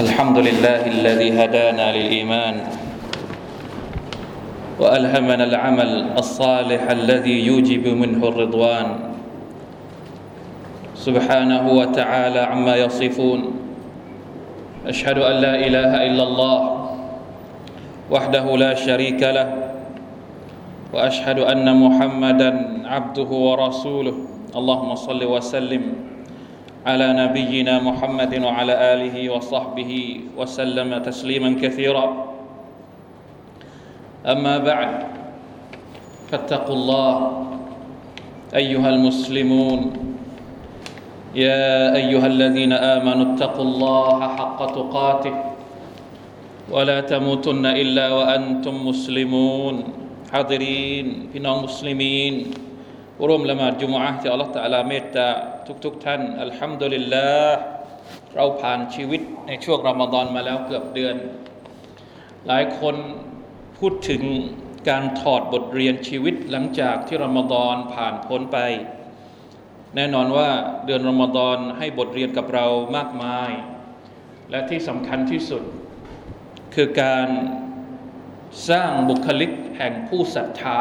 الحمد لله الذي هدانا للإيمان وألهمنا العمل الصالح الذي يوجب منه الرضوان سبحانه وتعالى عما يصفون أشهد أن لا إله إلا الله وحده لا شريك له وأشهد أن محمدا عبده ورسوله اللهم صل وسلم على نبينا محمد وعلى آله وصحبه وسلم تسليما كثيرا أما بعد فاتقوا الله أيها المسلمون يا أيها الذين آمنوا اتقوا الله حق تقاته ولا تموتن إلا وأنتم مسلمون حاضرين พี่น้องมุสลิมีนร่วมละหมาดจุมอะห์ที่อัลลอฮฺตะอาลาเมตตา ทุกๆทท่านอัลฮัมดุลิลลาห์เราผ่านชีวิตในช่วงรอมฎอนมาแล้วเกือบเดือน หลายคนพูดถึงการถอดบทเรียนชีวิตหลังจากที่รอมฎอนผ่านพ้นไป แน่นอนว่าเดือนรอมฎอนให้บทเรียนกับเรามากมาย และที่สำคัญที่สุด คือการสร้างบุคลิกแห่งผู้ศรัทธา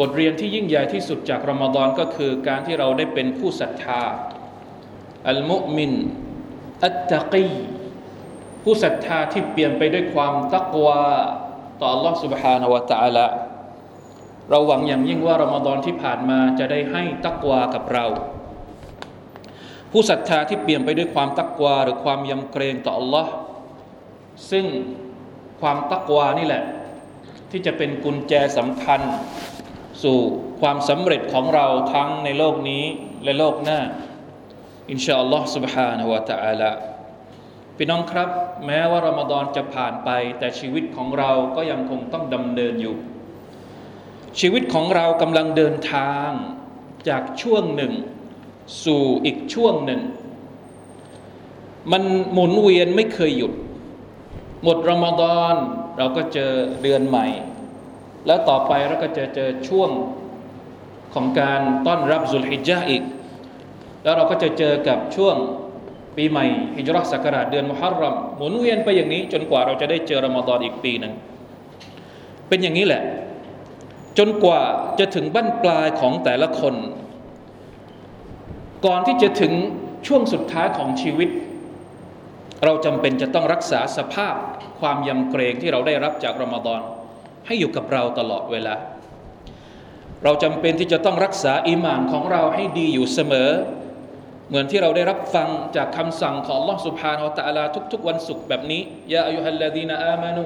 บทเรียนที่ยิ่งใหญ่ที่สุดจากรอมฎอนก็คือการที่เราได้เป็นผู้ศรัทธา อัลมุมิน อัตตะกีผู้ศรัทธาที่เปลี่ยนไปด้วยความตักวาต่อ Allah سبحانه และ تعالى เราหวังอย่างยิ่งว่ารอมฎอนที่ผ่านมาจะได้ให้ตักวากับเรา ผู้ศรัทธาที่เปลี่ยนไปด้วยความตักวาหรือความยำเกรงต่อ Allah ซึ่งความตักวานี่แหละ ที่จะเป็นกุญแจสำคัญ สู่ความสำเร็จของเราทั้งในโลกนี้และโลกหน้า อินชาอัลลอฮ์ سبحانه และ تعالى พี่น้องครับ แม้ว่ารอมฎอนจะผ่านไป แต่ชีวิตของเราก็ยังคงต้องดำเนินอยู่ ชีวิตของเรากำลังเดินทางจากช่วงหนึ่ง สู่อีกช่วงหนึ่ง มันหมุนเวียนไม่เคยหยุด หมดรอมฎอนเราก็เจอเดือนใหม่ แล้วต่อไปเราก็จะเจอช่วงของการต้อนรับสุลฮิจญาอีก แล้วเราก็จะเจอกับช่วงปีใหม่ฮิจรัชศักราชเดือนมุฮัรรัมหมุนเวียนไปอย่างนี้ จนกว่าเราจะได้เจอรอมฎอนอีกปีหนึ่งเป็นอย่างนี้แหละ จนกว่าจะถึงบั้นปลายของแต่ละคน ก่อนที่จะถึงช่วงสุดท้ายของชีวิต เราจำเป็นจะต้องรักษาสภาพความยำเกรงที่เราได้รับจากรอมฎอน ให้อยู่กับเราตลอดเวลา เราจำเป็นที่จะต้องรักษาอิมานของเราให้ดีอยู่เสมอ เหมือนที่เราได้รับฟังจากคำสั่งของ Allah سبحانه และ تعالى ทุกๆวันศุกร์แบบนี้ยาอายุฮัลลดีนอามานุ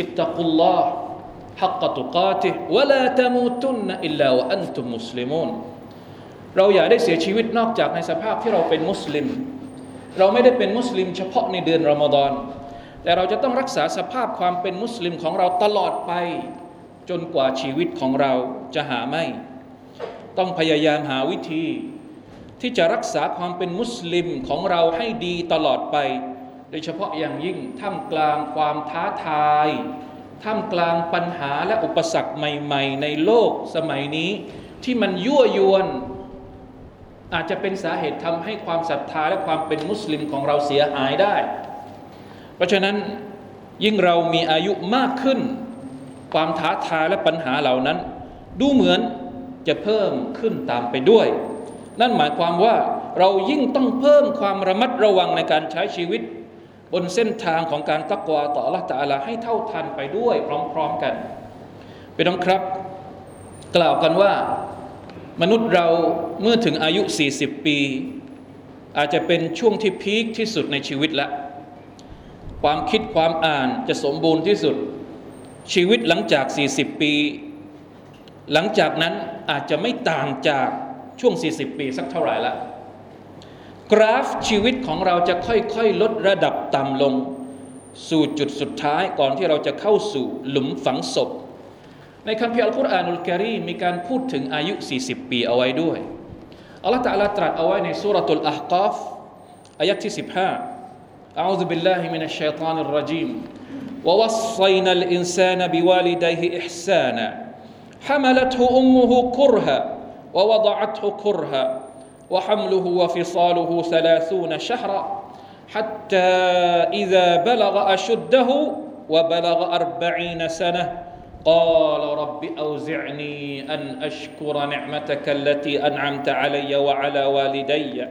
อิตตะกุลลอฮ์ حق تقاته ولا تموتن إلا وأنتم مسلمون เราอย่าได้เสียชีวิตนอกจากในสภาพที่เราเป็นมุสลิม เราไม่ได้เป็นมุสลิมเฉพาะในเดือนรอมฎอน แต่เราจะต้องรักษาสภาพความเป็นมุสลิมของเราตลอดไป จนกว่าชีวิตของเราจะหาไม่ ต้องพยายามหาวิธี ที่จะรักษาความเป็นมุสลิมของเราให้ดีตลอดไป โดยเฉพาะอย่างยิ่งท่ามกลางความท้าทายท่ามกลางปัญหาและอุปสรรคใหม่ ๆ ในโลกสมัยนี้ ที่มันยั่วยวน อาจจะเป็นสาเหตุทำให้ความศรัทธาและความเป็นมุสลิมของเราเสียหายได้ เพราะฉะนั้นยิ่งเรามีอายุมากขึ้น ความท้าทายและปัญหาเหล่านั้น ดูเหมือนจะเพิ่มขึ้นตามไปด้วย นั่นหมายความว่าเรายิ่งต้องเพิ่มความระมัดระวังในการใช้ชีวิต บนเส้นทางของการตักวาต่อ Allah ตาลาให้เท่าทันไปด้วยพร้อมๆกันไปน้องครับ กล่าวกันว่า มนุษย์เราเมื่อถึงอายุ 40 ปี อาจจะเป็นช่วงที่พีคที่สุดในชีวิตและ ความคิดความอ่านจะสมบูรณ์ที่สุด ชีวิตหลังจาก 40 ปี หลังจากนั้นอาจจะไม่ต่างจากช่วง 40 ปีสักเท่าไหร่ละกราฟชีวิตของเราจะค่อยๆ ลดระดับต่ำลง สู่จุดสุดท้ายก่อนที่เราจะเข้าสู่หลุมฝังศพ ในคัมภีร์อัลกุรอานุลกิรีมีการพูดถึงอายุ 40 ปีเอาไว้ด้วยอัลลอฮฺตะลาตรัสเอาไว้ในสุรตุลอาฮกาฟอายะที่ 15 أعوذ بالله من الشيطان الرجيم. ووصينا الإنسان بوالديه إحسانا. حملته أمه كرها ووضعته كرها. وحمله وفصاله ثلاثون شهرا. حتى إذا بلغ أشده وبلغ أربعين سنة قال رب أوزعني أن أشكر نعمتك التي أنعمت علي وعلى والدي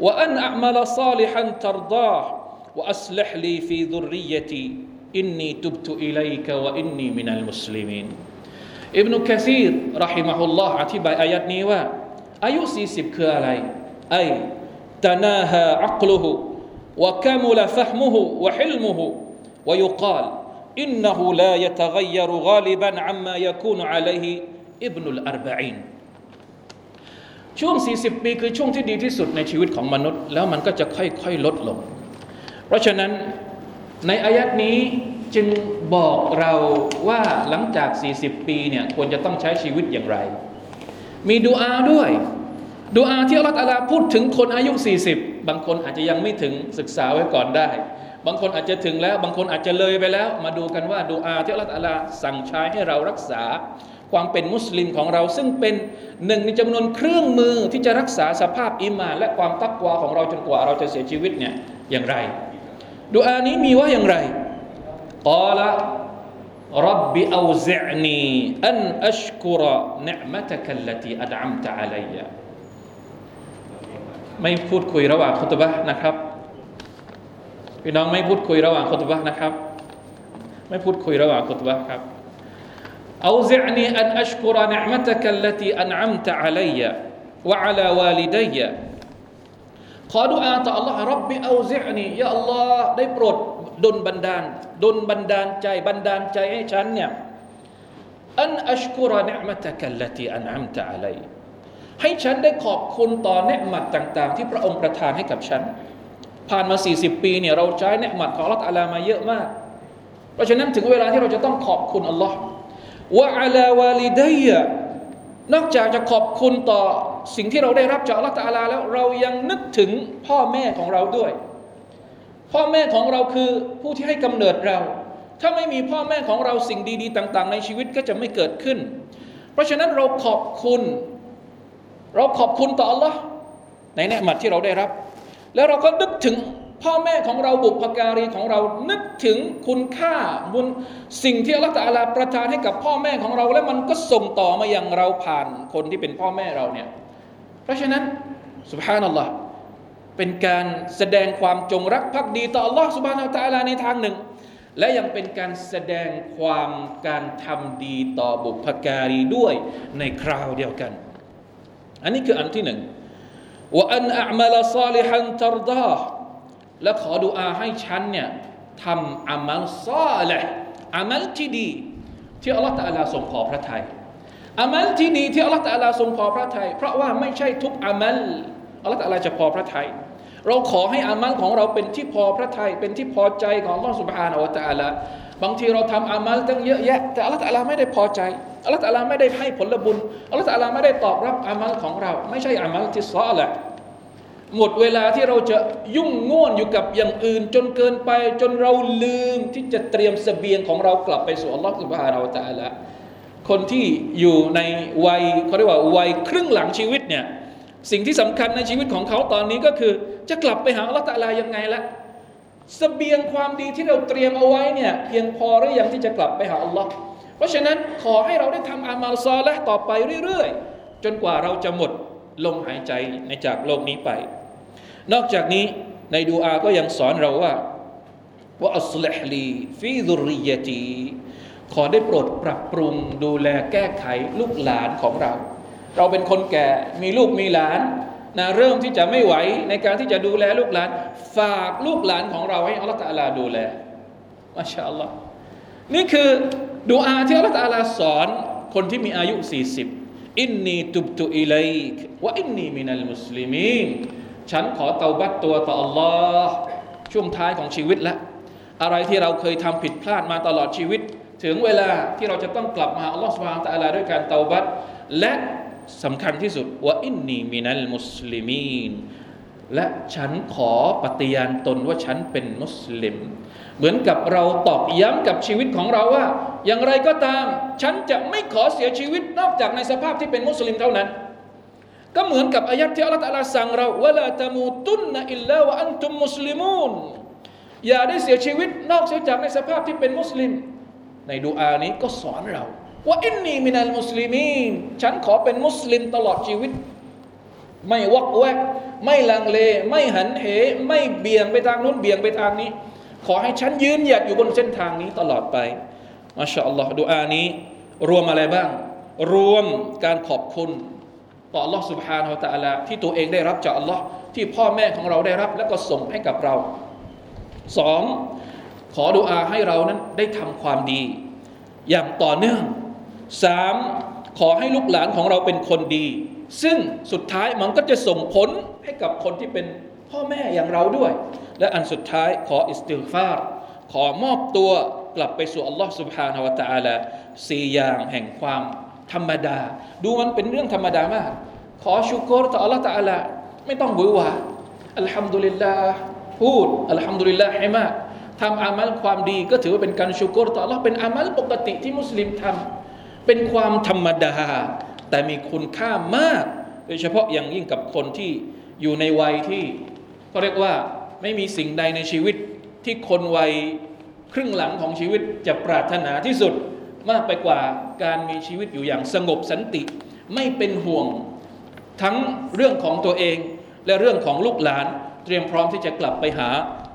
وأن أعمل صالحا ترضاه. وأصلح لي في ذريتي إني تبت إليك وإني من المسلمين อิบนุกะซีรรหิมะฮุลลอฮ์อธิบายอายัดนี้ว่า อายุ 40 คืออะไรไอตานาฮาอักลุฮุวะกามุลฟะฮมุฮุวะฮิลมุฮุวะยุกาล إنه لا يتغير غالبا عما يكون عليه ابن الأربعين ช่วง 40 ปีคือช่วงที่ดีที่สุดในชีวิตของมนุษย์ แล้วมันก็จะค่อยๆลดลง เพราะฉะนั้นในอายัดนี้จึงบอกเราว่าหลังจาก 40 ปีเนี่ยควรจะต้องใช้ชีวิตอย่างไร มีดูอาด้วยดูอาที่อัลลอฮฺพูดถึงคนอายุ 40 บางคนอาจจะยังไม่ถึงศึกษาไว้ก่อนได้ บางคนอาจจะถึงแล้ว บางคนอาจจะเลยไปแล้ว มาดูกันว่าดูอาที่อัลลอฮฺสั่งใช้ให้เรารักษา ความเป็นมุสลิมของเราซึ่งเป็นหนึ่งในจำนวนเครื่องมือที่จะรักษาสภาพอิมานและความตักวาของเราจนกว่าเราจะเสียชีวิตเนี่ยอย่างไร ดูอานี้มีว่าอย่างไร قال رب أوزعني أن أشكر نعمتك التي أنعمت علي ไม่พูดคุยระหว่างคุตบะห์นะครับ พี่น้องไม่พูดคุยระหว่างคุตบะห์นะครับ ไม่พูดคุยระหว่างคุตบะห์ครับ أوزعني أن أشكر نعمتك التي أنعمت علي وعلى والدي ขอดุอาต่อ Allah รับบิเอาซิอนียาอัลลอฮ์ได้โปรดดลบันดาลดลบันดาลใจบันดาลใจให้ฉันเนี่ยอันอัชกุรเนมะตะกัลลตีอันอัมตะอะลัยให้ฉันได้ขอบคุณต่อเนืมัดต่าง ๆ ที่พระองค์ประทานให้กับฉัน ผ่านมา 40 ปีเนี่ยเราใช้เนืมัดของอัลลอฮ์อาลามาเยอะมาก เพราะฉะนั้นถึงเวลาที่เราจะต้องขอบคุณอัลลอฮ์วะอาลาวาลิดัยนอกจากจะขอบคุณต่อ สิ่งที่เราได้รับจากอัลลอฮฺตะอาลาแล้วเรายังนึกถึงพ่อแม่ของเราด้วย พ่อแม่ของเราคือผู้ที่ให้กำเนิดเรา ถ้าไม่มีพ่อแม่ของเราสิ่งดี ๆ ต่าง ๆ ในชีวิตก็จะไม่เกิดขึ้น เพราะฉะนั้นเราขอบคุณ เราขอบคุณต่ออัลลอฮ์ในเนืมัดที่เราได้รับ แล้วเราก็นึกถึงพ่อแม่ของเราบุพการีของเรานึกถึงคุณค่าบุญสิ่งที่อัลลอฮฺตะอาลาประทานให้กับพ่อแม่ของเรา และมันก็ส่งต่อมาอย่างเราผ่านคนที่เป็นพ่อแม่เราเนี่ย เพราะฉะนั้นสุบฮานัลลอฮ์เป็นการแสดงความจงรักภักดีต่ออัลลอฮ์สุบฮานาอัลตะอาลาในทางหนึ่ง และยังเป็นการแสดงความการทำดีต่อบุพการีด้วยในคราวเดียวกัน อันนี้คืออันที่หนึ่งว่าอันอัมาลซาลิฮันตรดาและขอดุอาให้ฉันเนี่ยทำอามัลซาลห์อามัลที่ดี ที่อัลลอฮฺตะอาลาทรงพอพระทยัย อามัลที่ดีที่อัลลอฮฺตะลาทรงพอพระทยัยเพราะว่าไม่ใช่ทุกอามัลอัลลอฮฺตะลาจะพอพระทยัยเราขอให้อามัลของเราเป็นที่พอพระทยัยเป็นที่พอใจของอัลลอฮฺสุบฮานาวะตะลาบางทีเราทำอามัลตั้งเยอะแยะ แต่อัลลอฮฺตะลาไม่ได้พอใจอัลลอฮฺตะลาไม่ได้ให้ผลบุญอัลลอฮฺตะลาไม่ได้ตอบรับอามัลของเรา ไม่ใช่อามัลที่ซ้อแหละหมดเวลาที่เราจะยุ่งง่วนอยู่กับอย่างอื่น จนเกินไปจนเราลืมที่จะเตรียมสเสบียงของเรากลับไปสู่อัลลอฮฺสุบฮานาอัลตะละ คนที่อยู่ในวัยเขาเรียกว่าวัยครึ่งหลังชีวิตเนี่ยสิ่งที่สำคัญในชีวิตของเขาตอนนี้ก็คือ จะกลับไปหาอัลลอฮฺตะลายังไงละสเสบียงความดีที่เราเตรียมเอาไว้เนี่ยเพียงพอหรือยังที่จะกลับไปหาอัลลอฮ์เพราะฉะนั้นขอให้เราได้ทำอามัลซอและต่อไปเรื่อยๆ จนกว่าเราจะหมดลมหายใจในจากโลกนี้ไป นอกจากนี้ในดูอาก็ยังสอนเราว่าว่าอัสลิฮลีฟีดุริยตี ขอได้โปรดปรับปรุงดูแลแก้ไขลูกหลานของเรา เราเป็นคนแก่มีลูกมีหลานนะเริ่มที่จะไม่ไหวในการที่จะดูแลลูกหลาน ฝากลูกหลานของเราให้อัลลอฮฺตาลาดูแลมาชาอัลลอฮ์นี่คือดูอาที่อัลลอฮฺตาลาสอนคนที่มีอายุ 40 อินนีตุบตุอิลัยกวะอินนีมินัลมุสลิมีนฉันขอเตาบัตตัวต่อ Allah ช่วงท้ายของชีวิตแล้วอะไรที่เราเคยทำผิดพลาดมาตลอดชีวิต ถึงเวลาที่เราจะต้องกลับมาอัลลอฮฺสุบฮานตะอาลาด้วยการเตาบัตและสำคัญที่สุดว่าอินนีมินัลมุสลิมีนและฉันขอปฏิญาณตนว่าฉันเป็นมุสลิม เหมือนกับเราตอกย้ำกับชีวิตของเราว่า อย่างไรก็ตาม ฉันจะไม่ขอเสียชีวิตนอกจากในสภาพที่เป็นมุสลิมเท่านั้น ก็เหมือนกับอายะฮ์ที่อัลลอฮฺสั่งเรา ولا تموتن إلا وأنتم مسلمون อย่าได้เสียชีวิตนอกเสียจากในสภาพที่เป็นมุสลิม ในดูอานี้ก็สอนเราว่าอินนีมินัลมุสลิมีนฉันขอเป็นมุสลิมตลอดชีวิต ไม่วักแวก ไม่ลังเล ไม่หันเห ไม่เบี่ยงไปทางนู้นเบี่ยงไปทางนี้ ขอให้ฉันยืนหยัดอยู่บนเส้นทางนี้ตลอดไปมาชาอัลลอฮ์ดูอานี้ รวมอะไรบ้าง รวมการขอบคุณ ต่อ Allah سبحانه และ تعالى ที่ตัวเองได้รับจาก Allah ที่พ่อแม่ของเราได้รับ แล้วก็ส่งให้กับเราสอง ขอดุอาให้เรานั้นได้ทำความดี อย่างต่อเนื่องสามขอให้ลูกหลานของเราเป็นคนดี ซึ่งสุดท้ายมันก็จะส่งผลให้กับคนที่เป็นพ่อแม่อย่างเราด้วย และอันสุดท้ายขออิสติฟาร์ขอมอบตัวกลับไปสู่อัลลอฮ์ سبحانه และ تعالى สี่อย่างแห่งความธรรมดา ดูมันเป็นเรื่องธรรมดามาก ขอชูกรต่ออัลลอฮ์ تعالى ไม่ต้องบือหวาอัลฮัมดุลิลลาห์พูดอัลฮัมดุลิลลาห์ให้มาก ทำอามัลความดีก็ถือว่าเป็นการชุโกรต่ออัลลอฮ์เป็นอามัลปกติที่มุสลิมทำเป็นความธรรมดา แต่มีคุณค่ามาก โดยเฉพาะอย่างยิ่งกับคนที่อยู่ในวัยที่เขาเรียกว่าไม่มีสิ่งใดในชีวิตที่คนวัยครึ่งหลังของชีวิตจะปรารถนาที่สุดมากไปกว่าการมีชีวิตอยู่อย่างสงบสันติ ไม่เป็นห่วงทั้งเรื่องของตัวเองและเรื่องของลูกหลาน เตรียมพร้อมที่จะกลับไปหา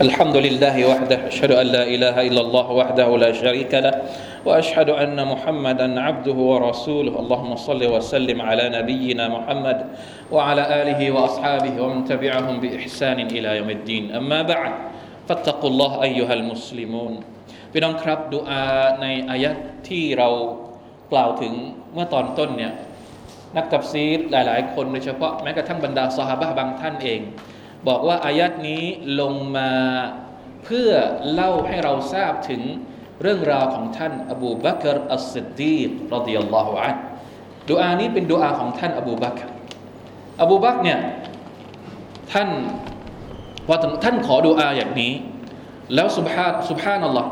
الحمد لله وحده أشهد أن لا إله إلا الله وحده لا شريك له وأشهد أن محمدا عبده ورسوله. اللهم صل وسلم على نبينا محمد وعلى آله وأصحابه ومن تبعهم بإحسان إلى يوم الدين. أما بعد فاتقوا الله أيها المسلمون. พี่น้องครับดูอาในอายะที่เรากล่าวถึงเมื่อตอนต้นเนี่ยนักตับซีดหลาย ๆ คนโดยเฉพาะแม้กระทั่งบรรดาสหบะบางท่านเอง บอกว่าอายัดนี้ลงมาเพื่อเล่าให้เราทราบถึงเรื่องราวของท่านอบูบักรอัสซิดดีกรดิยัลลอฮุอันดูอานี้เป็นดูอาของท่านอบูบักรอบูบักรเนี่ยท่านว่าท่านขอดูอาอย่างนี้ แล้วสุบฮานสุบฮานัลลอฮ์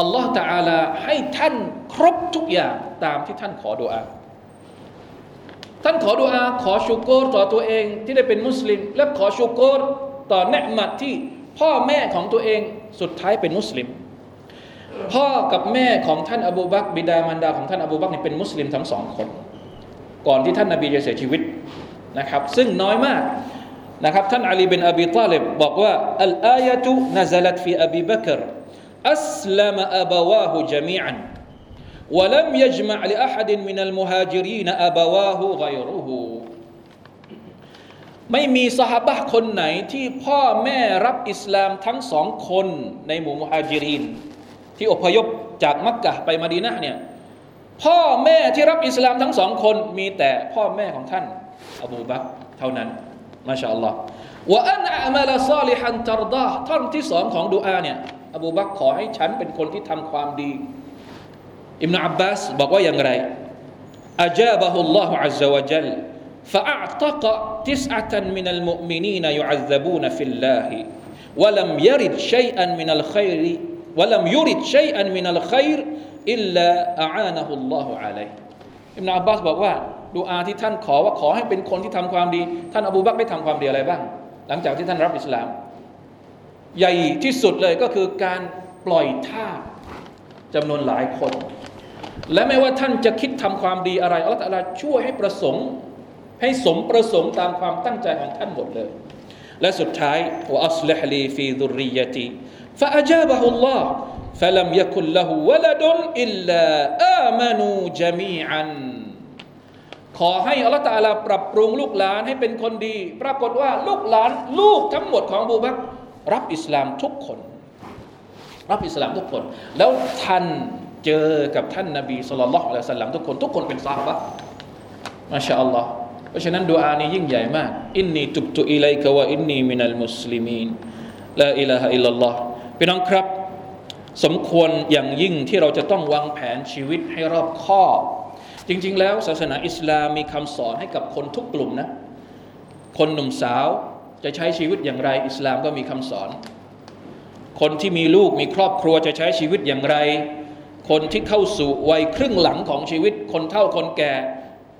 อัลลอฮ์ตะอาลาให้ท่านครบทุกอย่างตามที่ท่านขอดูอา ท่านขอดุอาขอชูโกรต่อตัวเองที่ได้เป็นมุสลิม และขอชูโกรต่อเนมัดที่พ่อแม่ของตัวเองสุดท้ายเป็นมุสลิม พ่อกับแม่ของท่านอบูบักบิดามารดาของท่านอบูบักนี่เป็นมุสลิมทั้งสองคน ก่อนที่ท่านนบีจะเสียชีวิตนะครับ ซึ่งน้อยมากนะครับท่านอาลีบินอบีตาลิบบอกว่าอัลอายะตุนซลัตฟีอบีบักรอัสลามอับวาหูจมีอัน วะลัมยัจมะลิอะฮัดินมินัลมุฮ غيره ไม่มีสหบะคนไหนที่พ่อแม่รับอิสลามทั้งสองคนในหมู่มุฮาจิรินที่อพยพจากมักกะไปมาดีนะเนี่ยพ่อแม่ที่รับอิสลามทั้งสองคนมีแต่พ่อแม่ของท่าน อบูบักเท่านั้นมาชาอัลลอฮ์ว่าอันอามาลซาลิฮันตารดาท่อนที่สองของดูอาเนี่ยอบูบักขอให้ฉันเป็นคนที่ทำความดี อิบนาอับบาสบอกว่าอย่างไร أجابه الله عز وجل فأعتق تسعة من المؤمنين يعذبون في الله ولم يرد شيئا من الخير ولم يرد شيئا من الخير إلا أعانه الله عليه อิบนาอับบาสบอกว่าดูอาที่ท่านขอว่าขอให้เป็นคนที่ทำความดี ท่านอบูบักรได้ทำความดีอะไรบ้าง หลังจากที่ท่านรับอิสลาม ใหญ่ที่สุดเลยก็คือการปล่อยทาสจำนวนหลายคน และไม่ว่าท่านจะคิดทำความดีอะไรอัลลอฮฺตะอาลาช่วยให้ประสงค์ ให้สมประสงค์ตามความตั้งใจของท่านหมดเลย และสุดท้ายว่าอัศลฮลีฟีดุริยตีฟาอจาบะฮุลลอฮ์ فلم يكن له ولد إلا آمنوا جميعا ขอให้อัลลอฮฺตะอาลาปรับปรุงลูกหลานให้เป็นคนดี ปรากฏว่าลูกหลานลูกทั้งหมดของอบูบักรรับอิสลามทุกคน รับอิสลามทุกคน แล้วท่าน เจอกับท่านนบี صلى الله عليه وسلم ทุกคนทุกคนเป็นซอฮาบะฮ์ ما شاء اللهเพราะฉะนั้นดูอานี้ยิ่งใหญ่มากإني تبت إليك وإني من المسلمين لا إله إلا اللهพี่น้องครับ สมควรอย่างยิ่งที่เราจะต้องวางแผนชีวิตให้รอบคอบจริง ๆ แล้วศาสนาอิสลามมีคำสอนให้กับคนทุกกลุ่มนะ คนหนุ่มสาวจะใช้ชีวิตอย่างไร อิสลามก็มีคำสอน คนที่มีลูกมีครอบครัวจะใช้ชีวิตอย่างไร คนที่เข้าสู่วัยครึ่งหลังของชีวิต คนเฒ่าคนแก่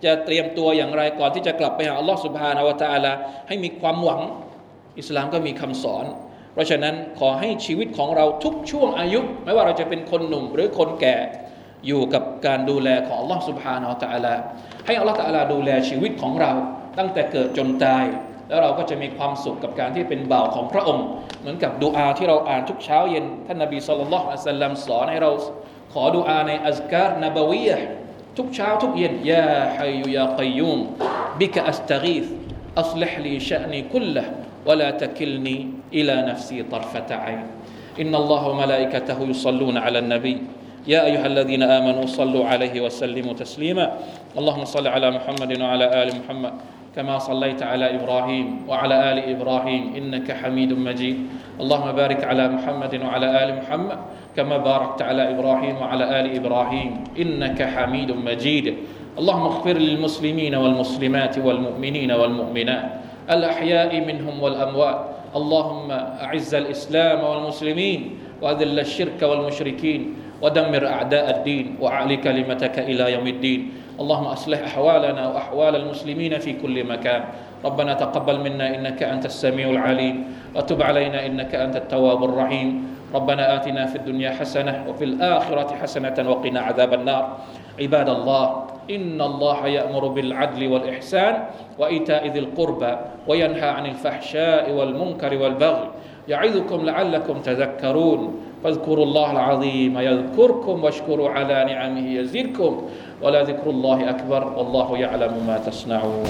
จะเตรียมตัวอย่างไรก่อนที่จะกลับไปหาอัลลอฮ์สุบฮานาวะตอาลาให้มีความหวัง อิสลามก็มีคำสอน เพราะฉะนั้นขอให้ชีวิตของเราทุกช่วงอายุ ไม่ว่าเราจะเป็นคนหนุ่มหรือคนแก่อยู่กับการดูแลของอัลลอฮ์สุบฮานาวะตอาลาให้อัลลอฮ์ตอาลาดูแลชีวิตของเราตั้งแต่เกิดจนตาย แล้วเราก็จะมีความสุขกับการที่เป็นบ่าวของพระองค์ เหมือนกับดูอาที่เราอ่านทุกเช้าเย็นท่านนบีสุลต่านละอัสัลลัมสอนให้เรา ขอดูอาในอัซการนบวียะห์ทุกเช้าทุกเย็นยาฮัยยุยากัยยุมบิกะอัสตกีฟอัศลิฮลีชะนีคุลละ ولا تكلني إلى نفسي طرفة عين إن الله وملائكته يصلون على النبي يا أيها الذين آمنوا صلوا عليه وسلموا تسليما اللهم صل على محمد وعلى آل محمد كما صليت على إبراهيم وعلى آل إبراهيم إنك حميد مجيد. اللهم بارك على محمد وعلى آل محمد كما باركت على إبراهيم وعلى آل إبراهيم إنك حميد مجيد. اللهم اغفر للمسلمين والمسلمات والمؤمنين والمؤمنات الأحياء منهم والأموات. اللهم أعز الإسلام والمسلمين وأذل الشرك والمشركين. ودمر أعداء الدين وأعلي كلمتك إلى يوم الدين. اللهم أصلح أحوالنا وأحوال المسلمين في كل مكان. ربنا تقبل منا إنك أنت السميع العليم. وتب علينا إنك أنت التواب الرحيم. ربنا آتنا في الدنيا حسنة وفي الآخرة حسنة وقنا عذاب النار. عباد الله إن الله يأمر بالعدل والإحسان وإيتاء ذي القربى وينهى عن الفحشاء والمنكر والبغي. يعظكم لعلكم تذكرون. فاذكروا الله العظيم يذكركم واشكروا على نعمه يزدكم ولا ذكر الله أكبر والله يعلم ما تصنعون